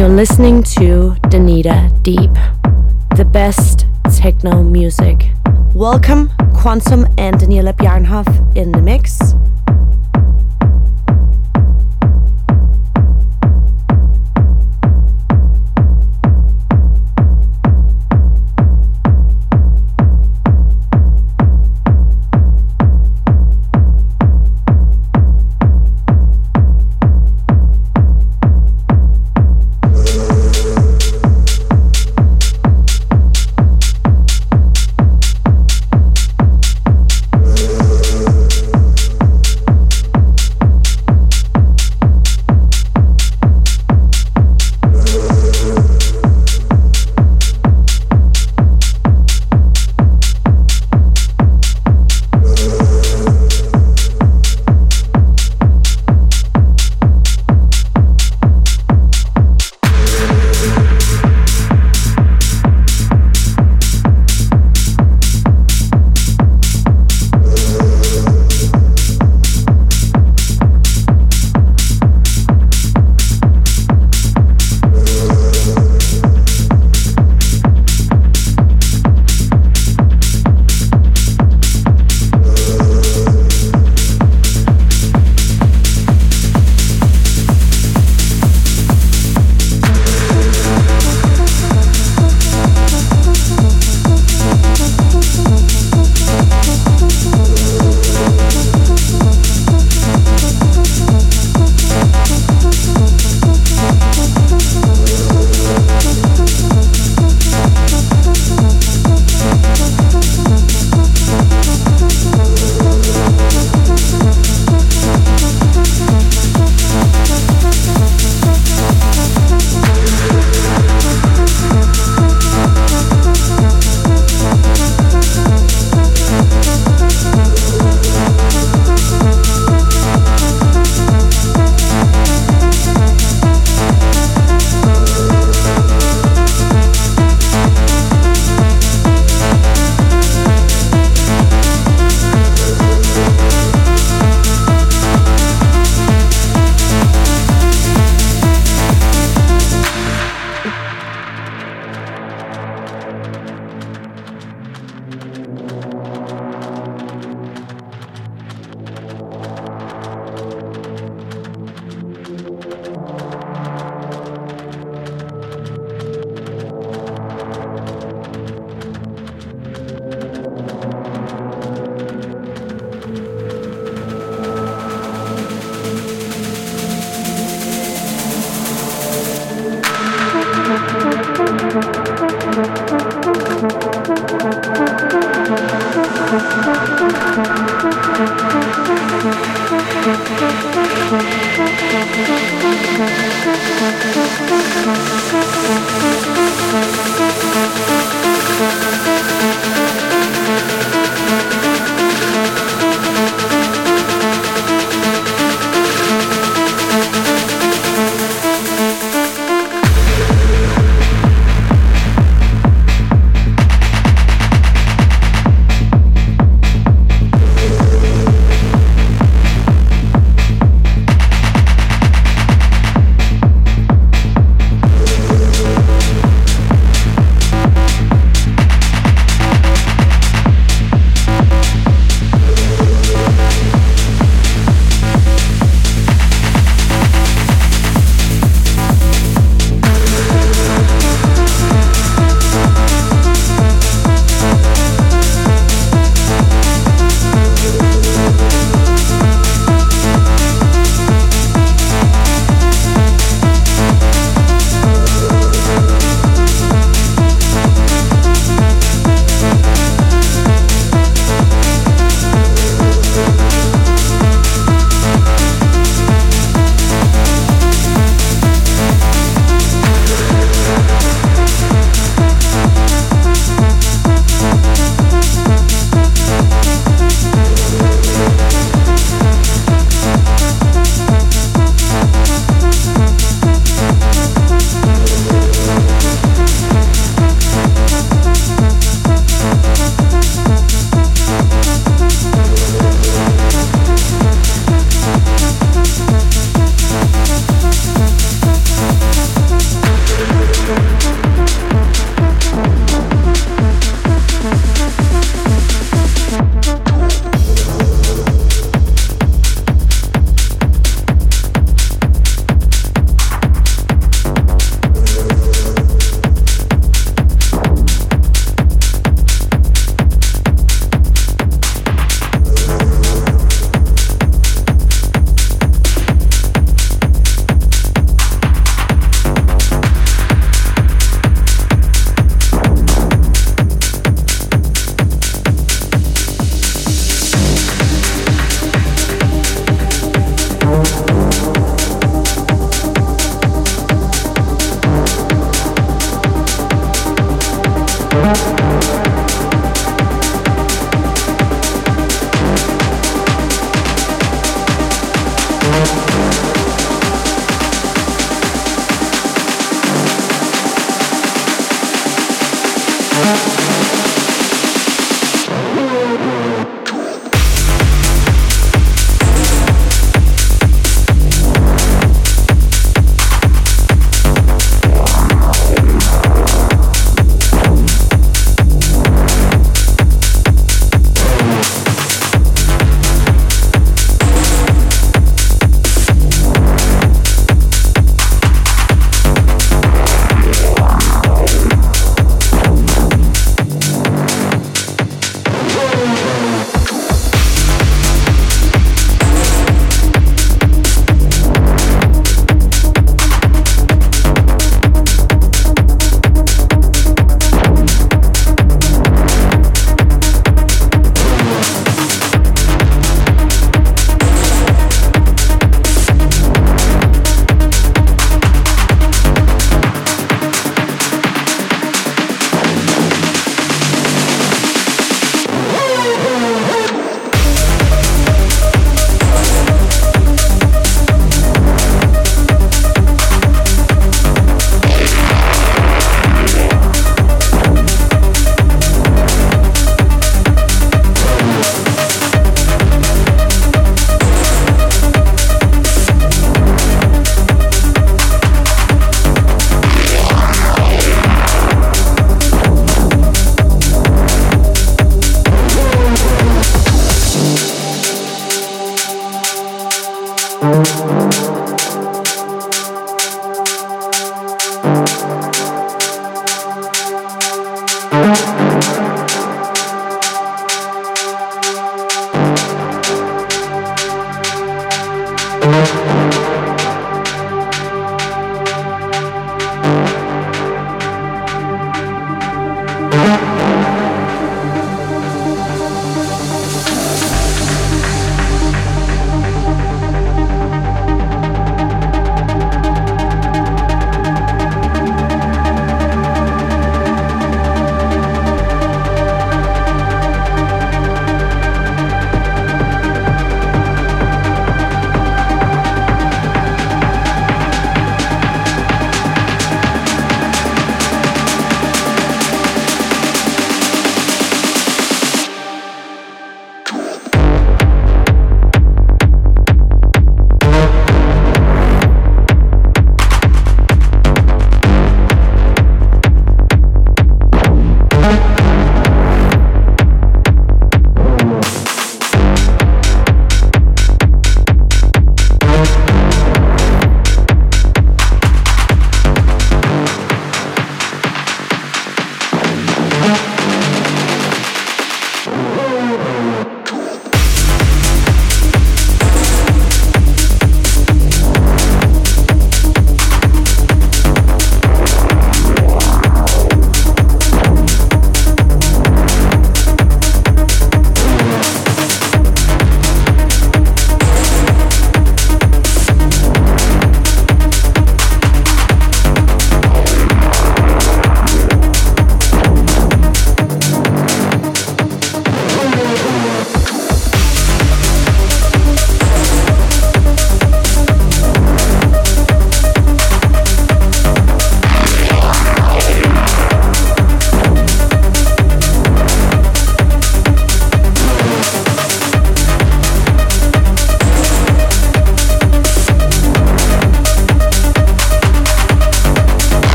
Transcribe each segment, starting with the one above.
You're listening to Danita Deep, the best techno music. Welcome, Quantum and Daniela Bjarnhoff in the mix.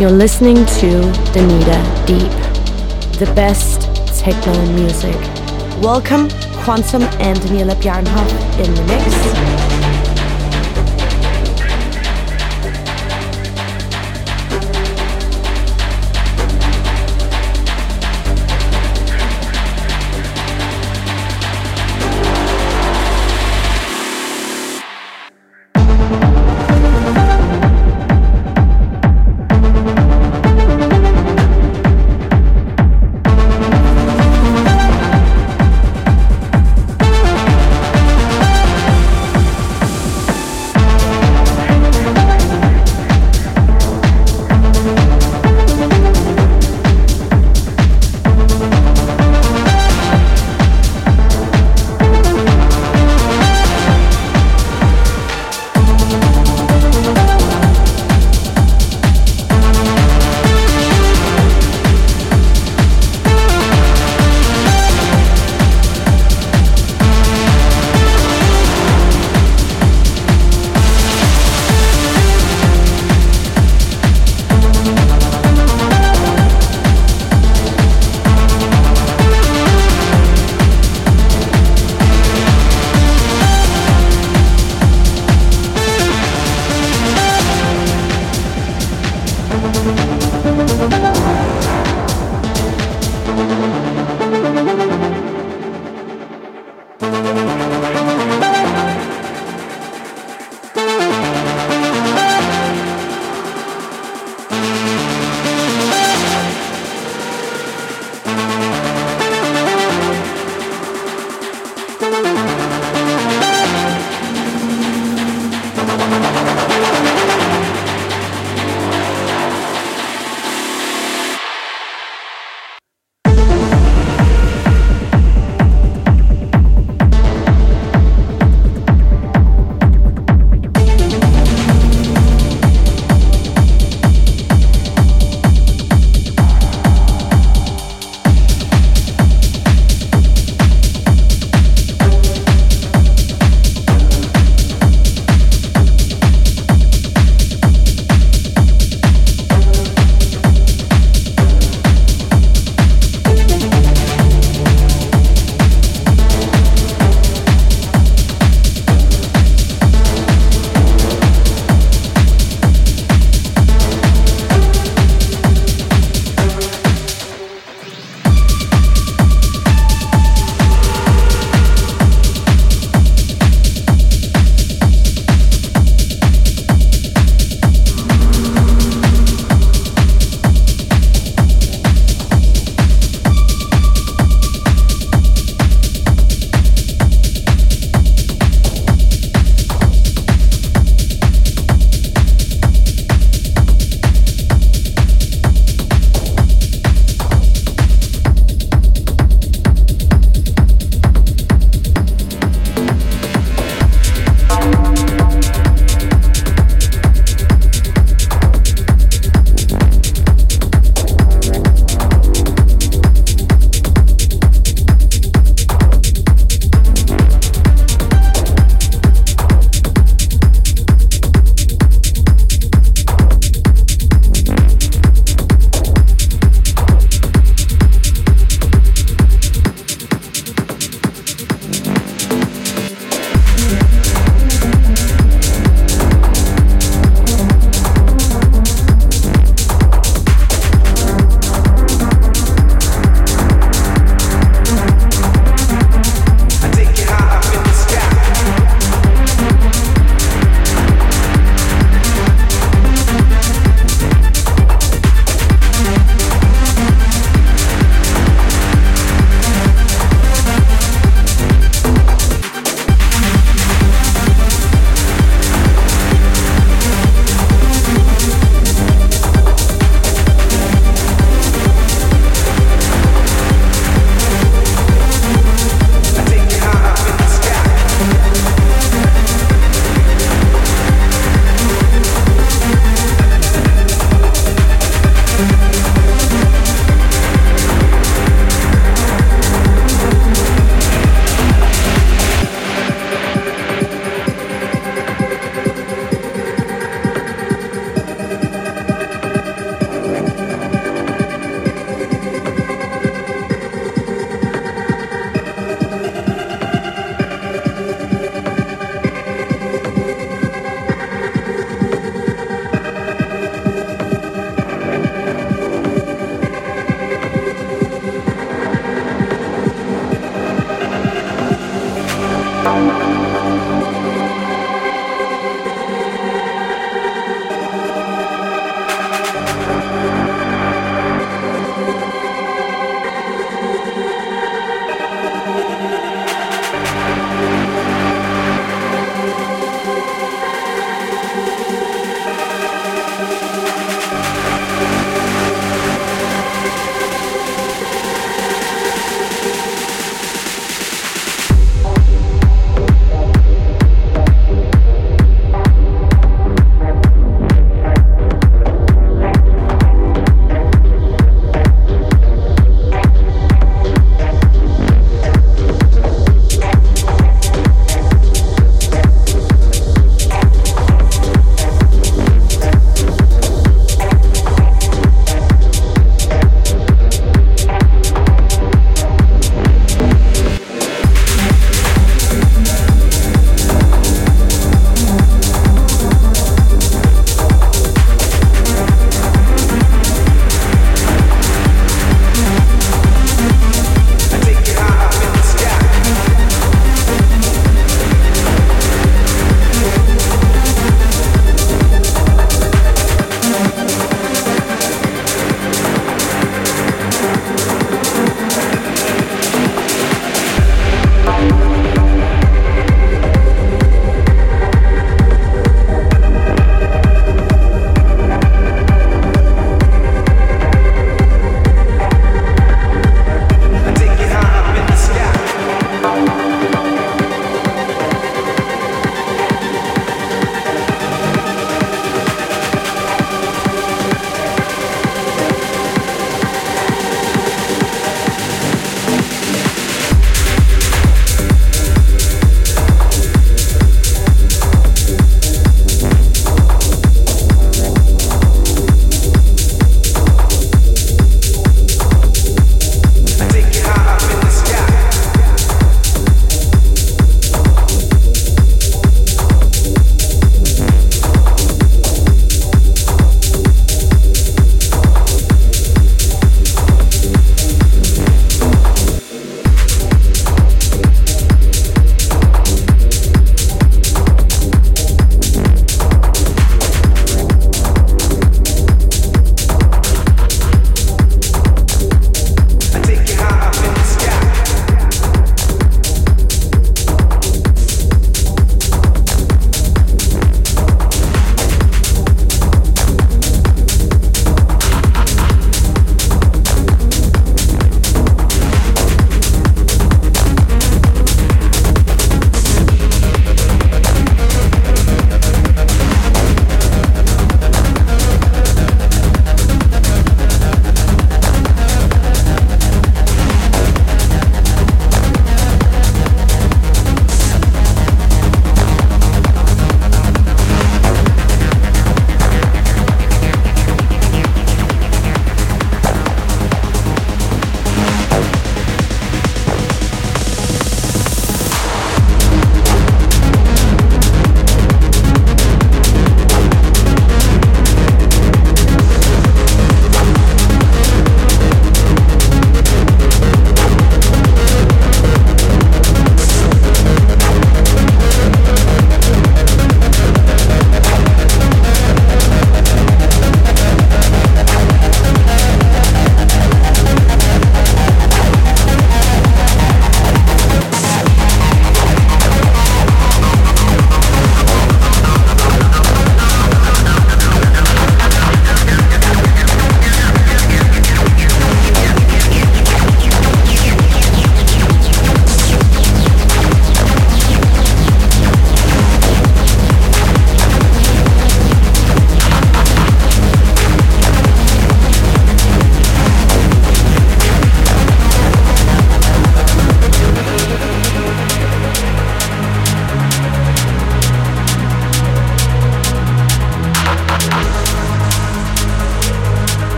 You're listening to Danita Deep, the best techno music. Welcome, Quantum and Daniela Bjarnhoff in the mix.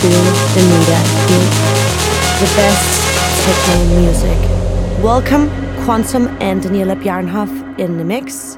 To Danita Deep, the best techno music. Welcome, Quantum and Daniela Bjarnhoff in the mix.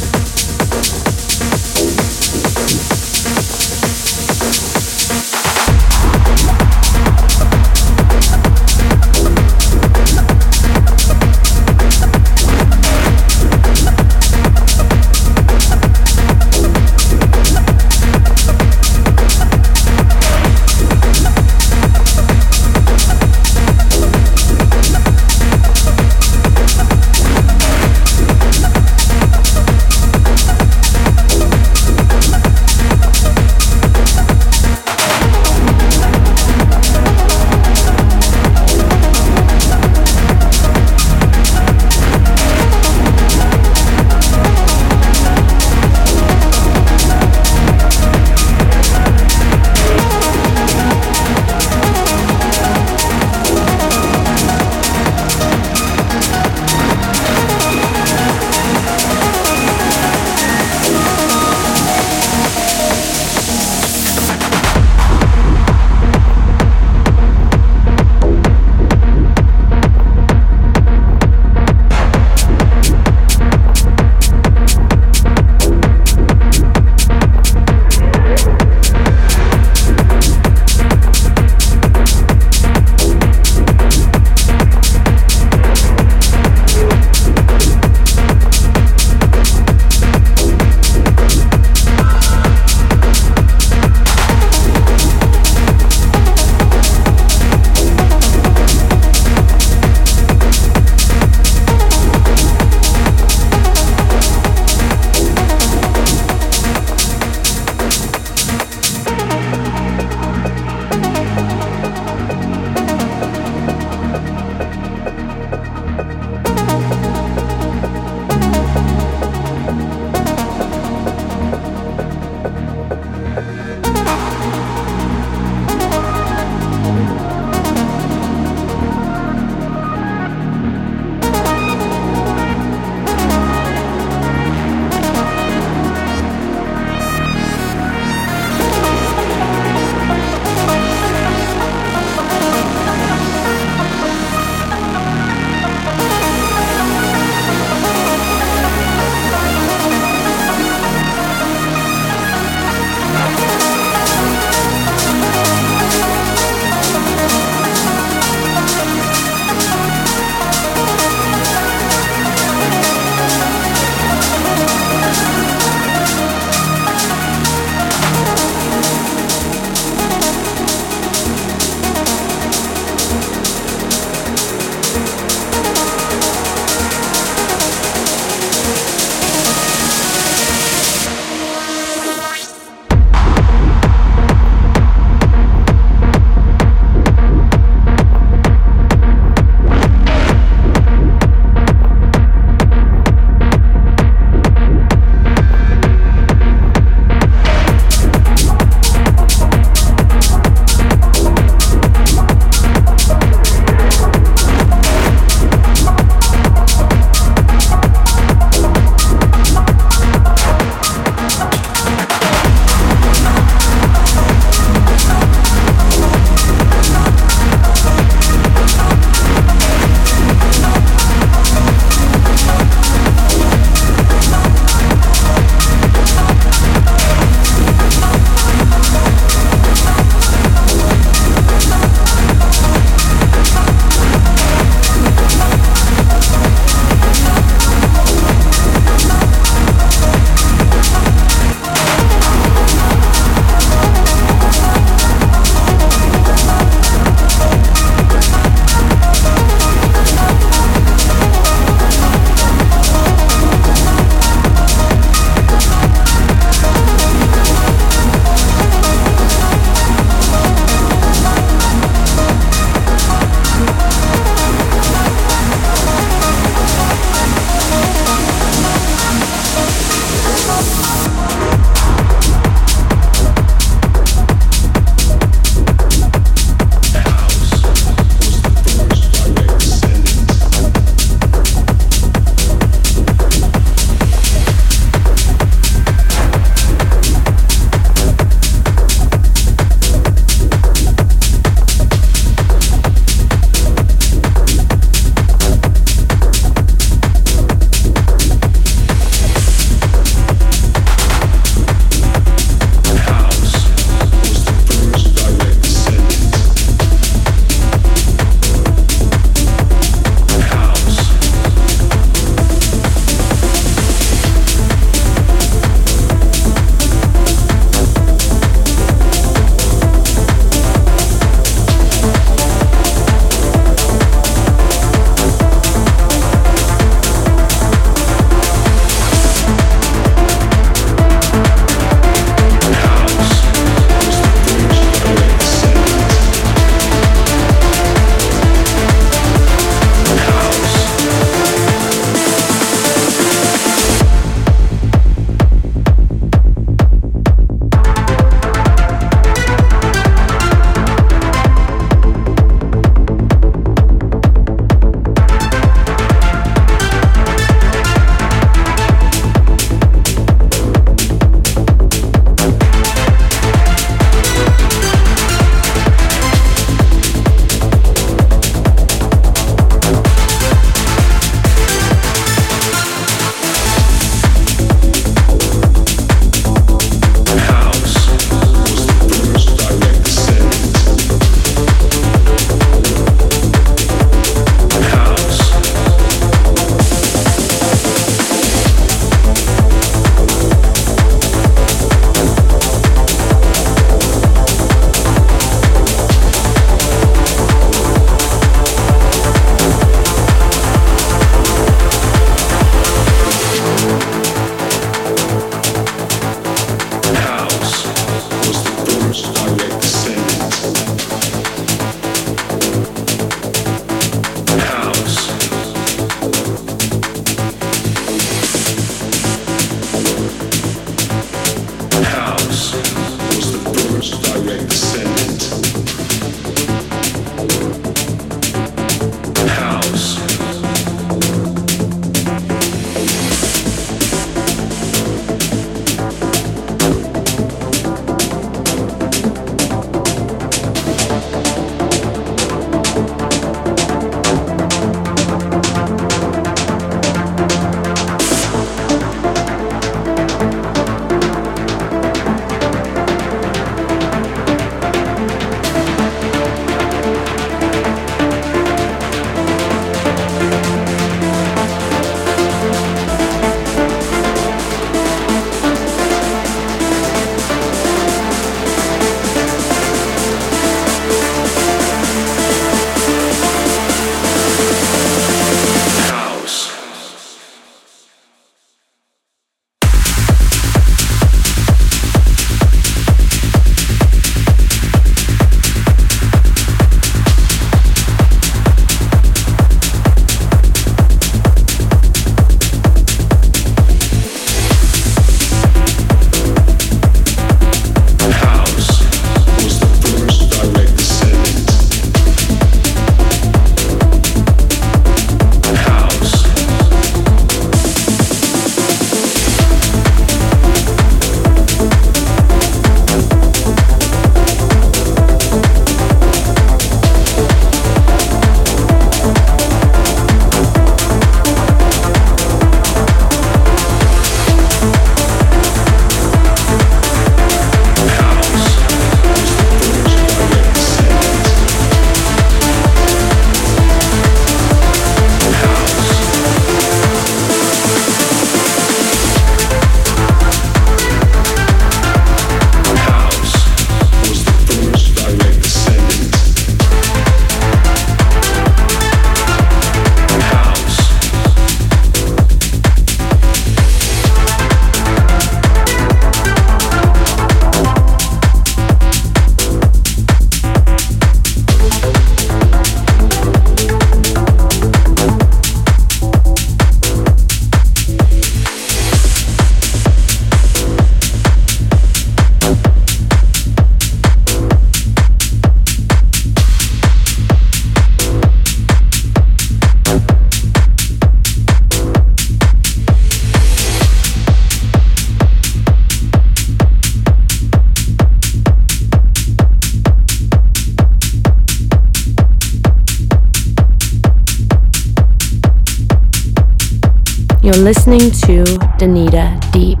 Listening to Danita Deep,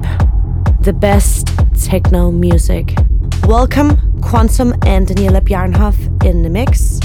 the best techno music. Welcome, Quantum and Daniela Bjarnhoff in the mix.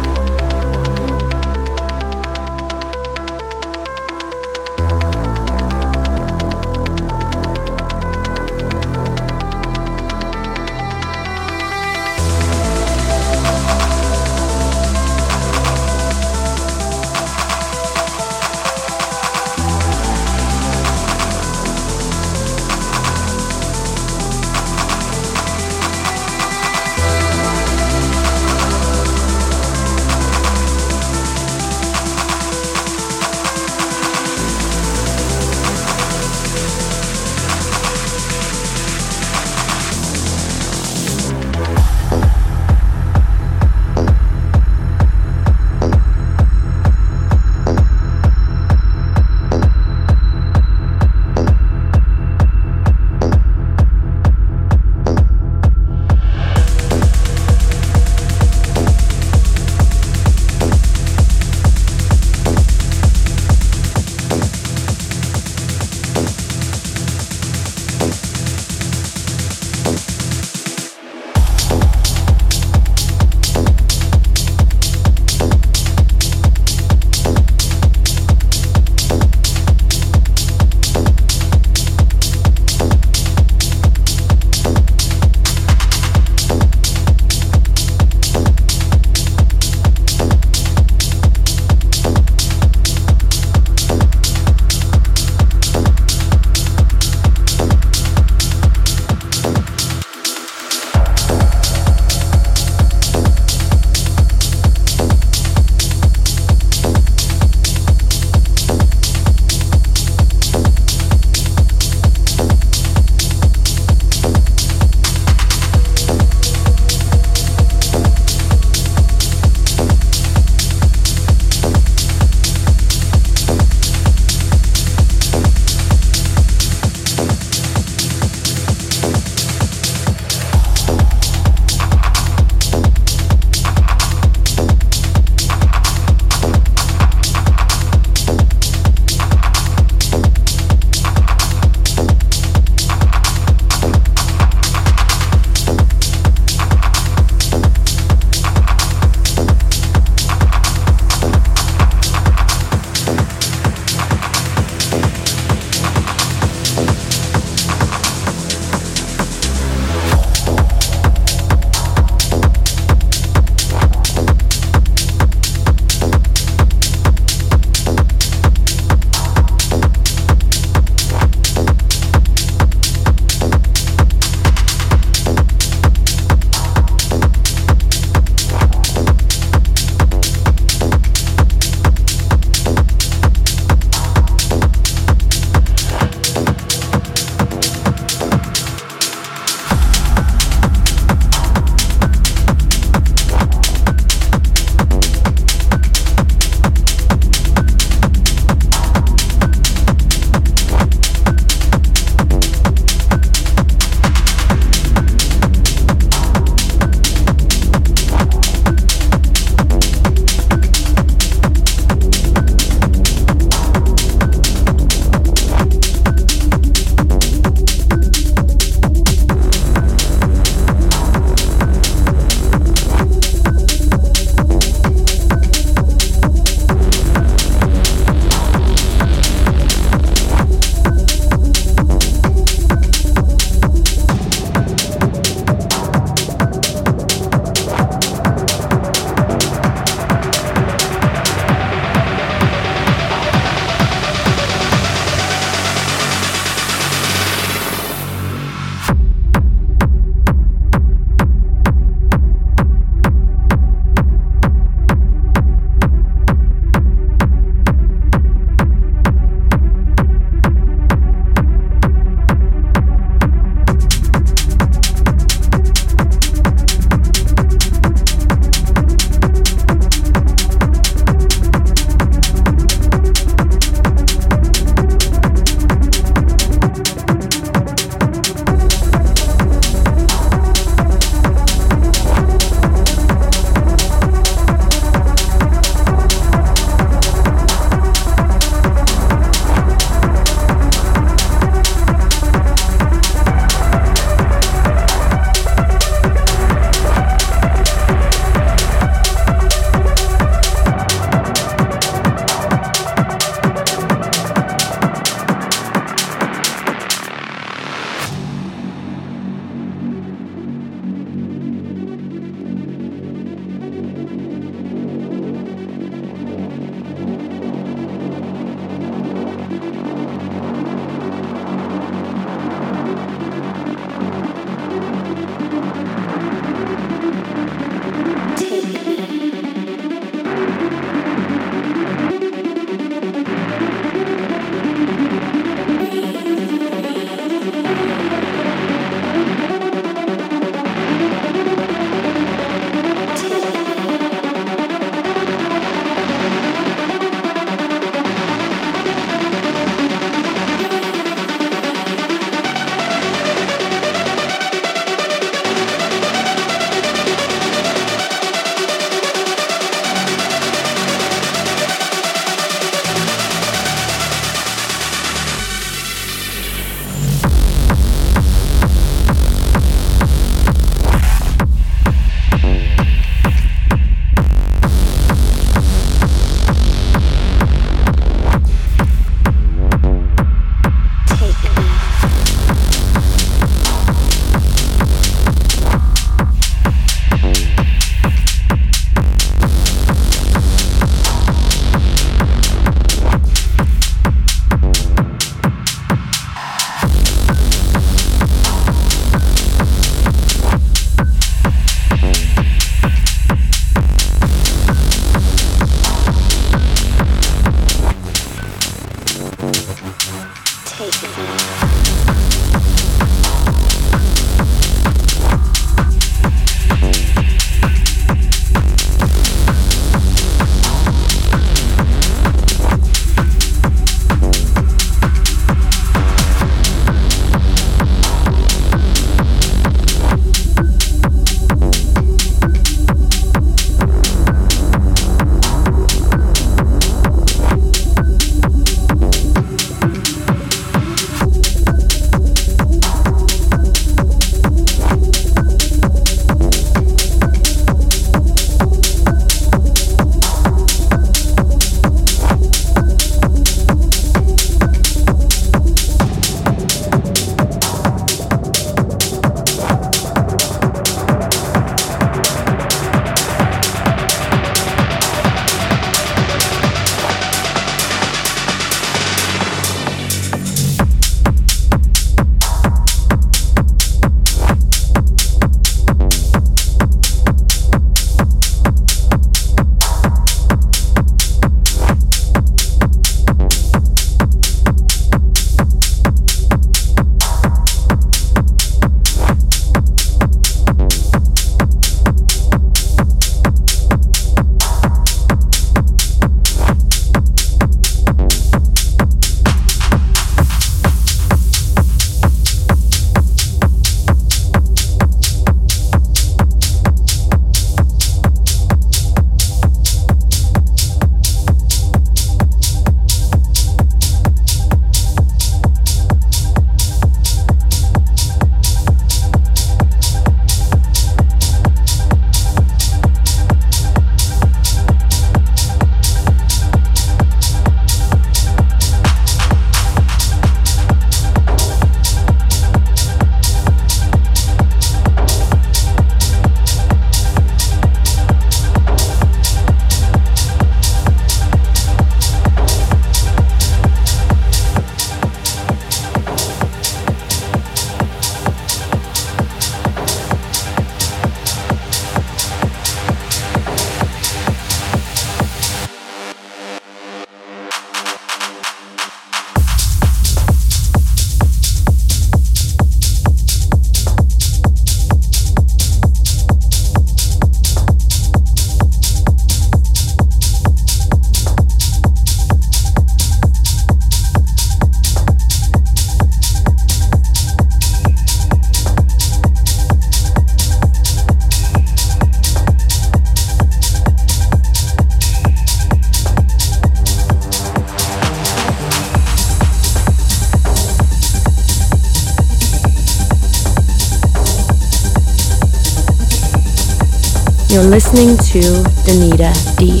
Listening to Danita Deep,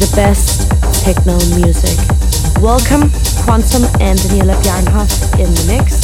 the best techno music. Welcome, Quantum and Daniela Bjarnhoff in the mix.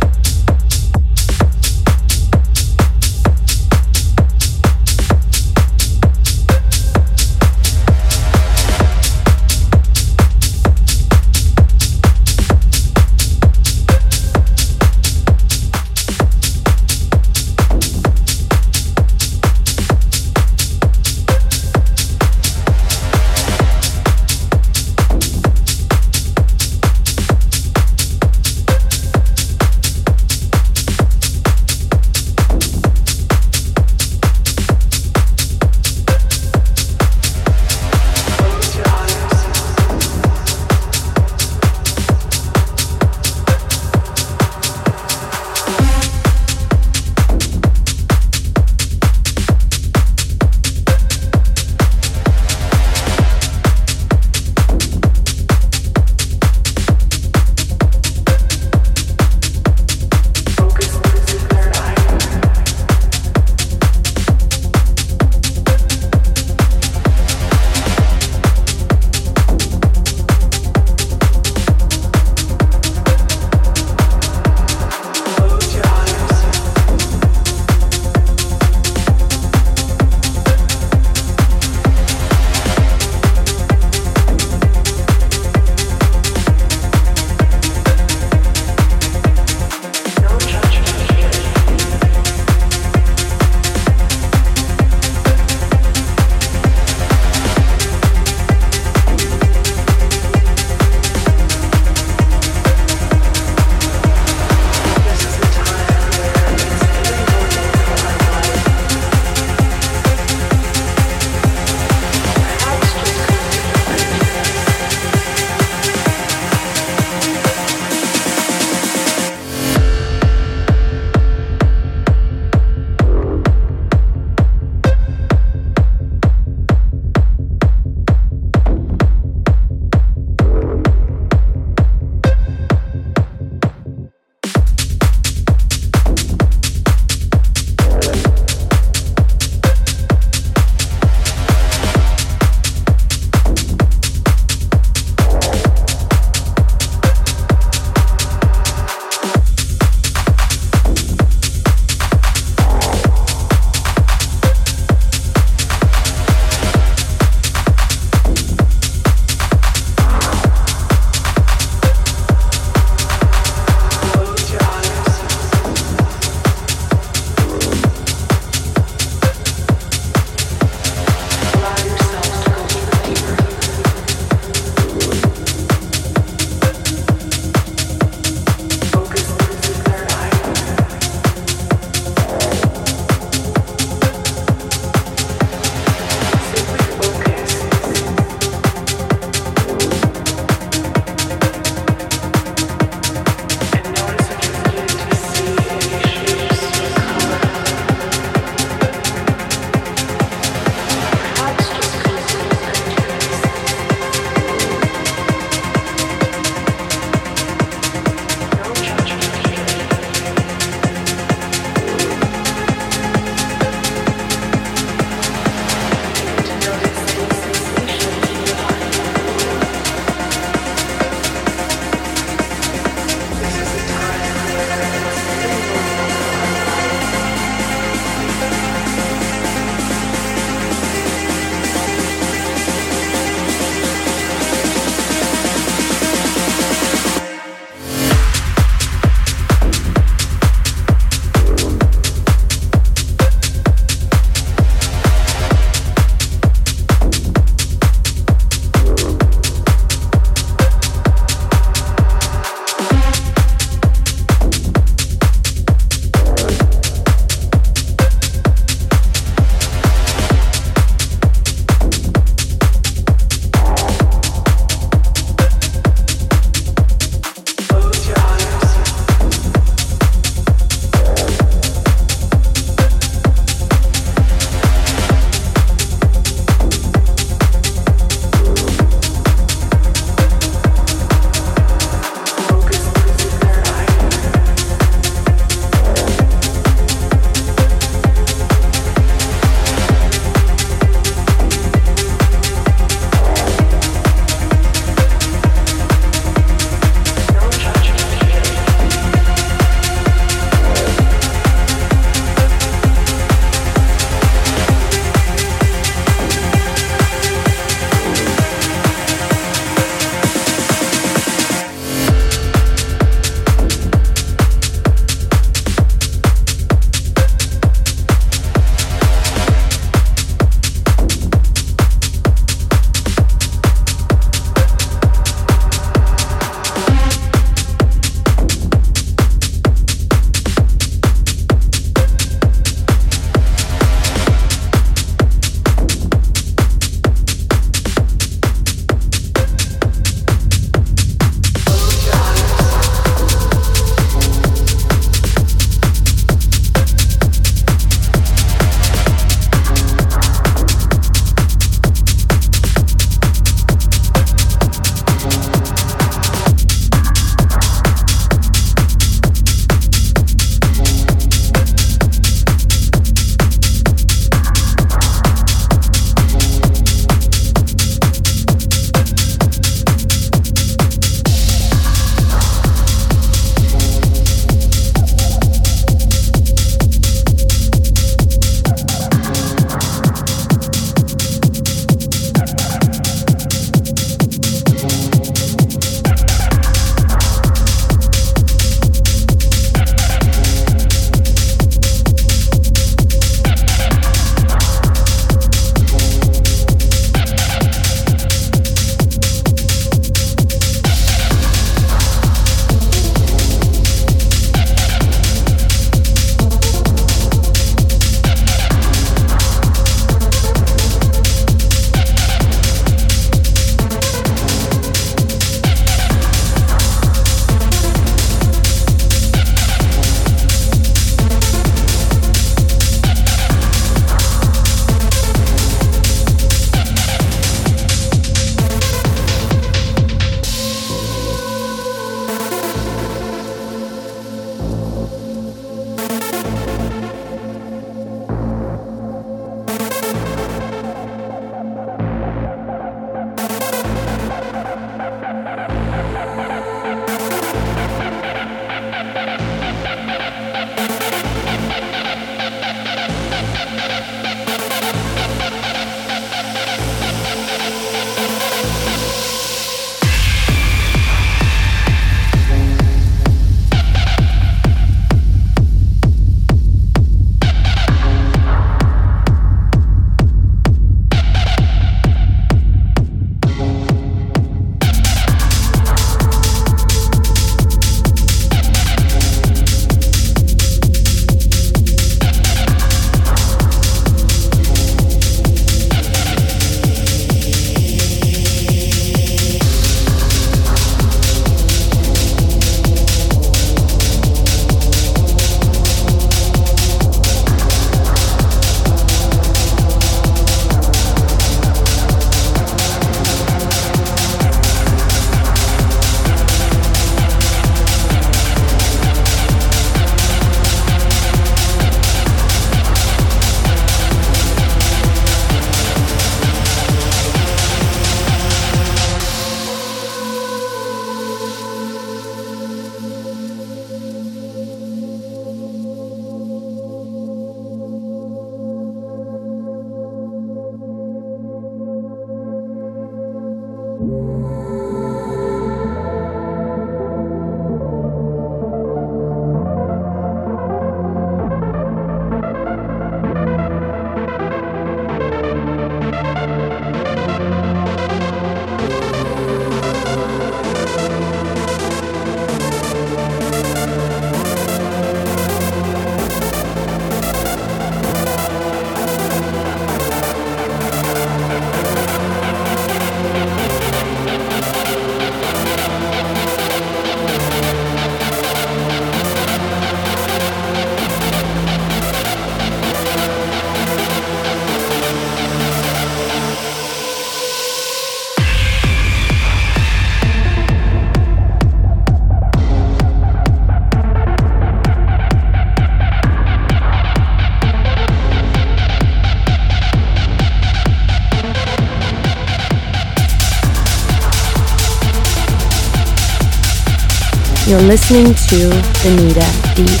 You're listening to Danita Deep,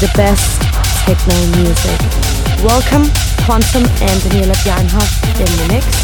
the best techno music. Welcome, Quantum and Daniela Bjarnhoff in the mix.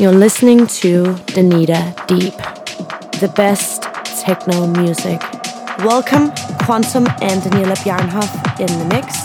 You're listening to Danita Deep, the best techno music. Welcome, Quantum and Daniela Bjarnhoff in the mix.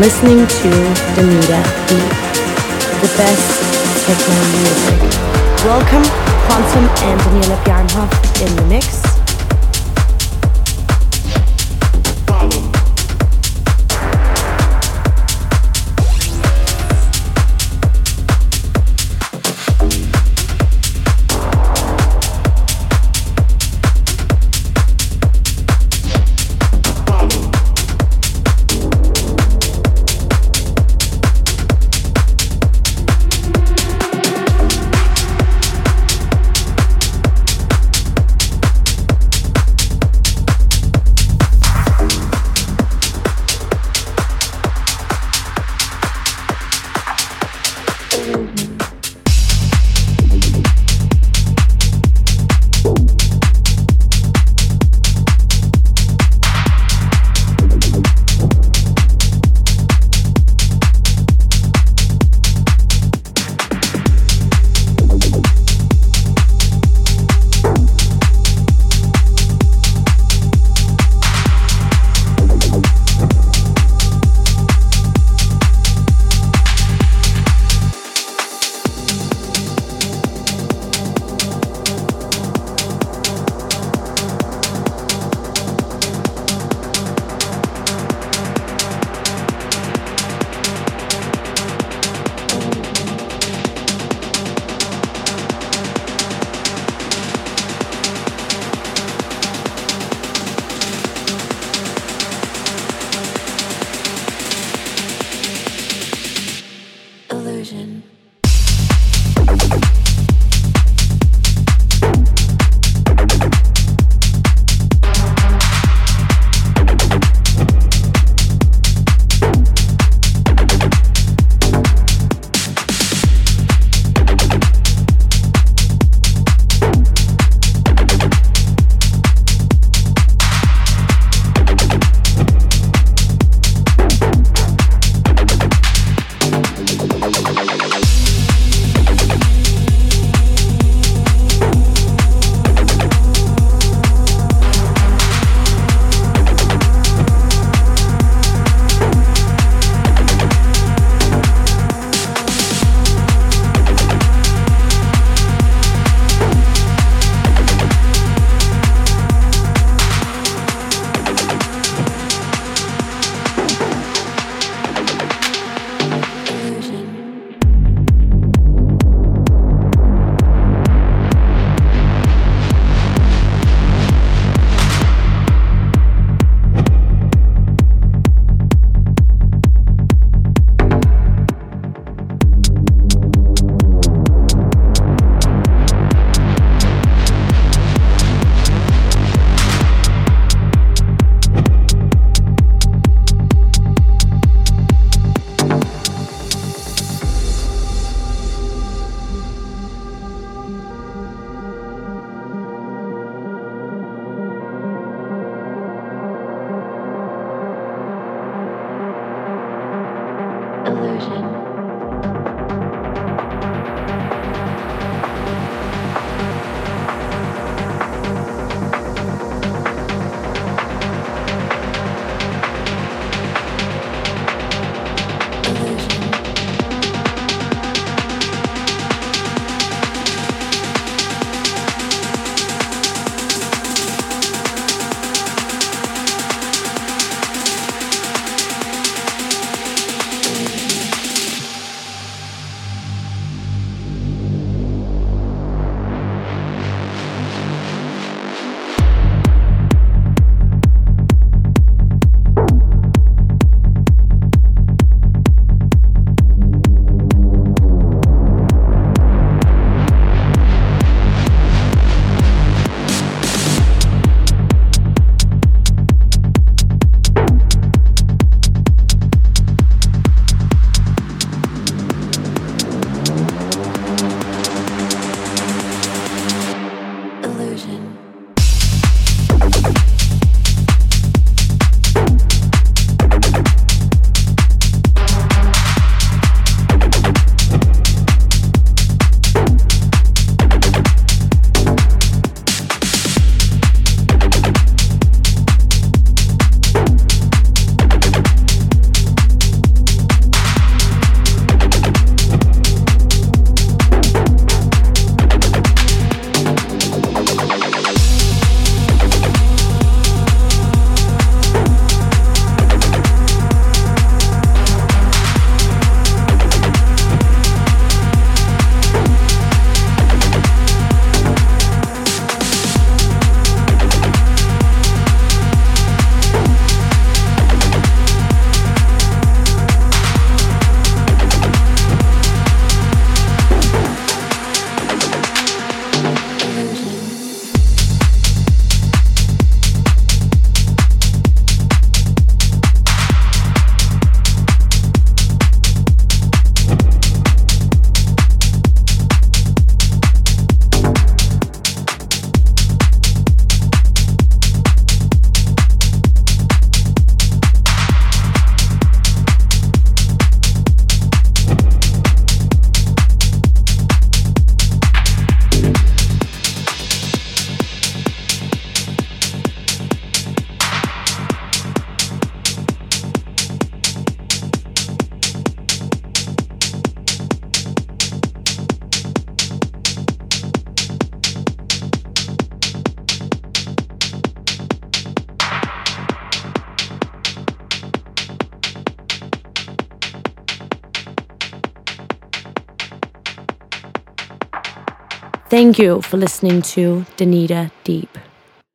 Listening to Danita Deep, the best techno music. Welcome, Quantum and Daniela Bjarnhoff in the mix. Thank you for listening to Danita Deep.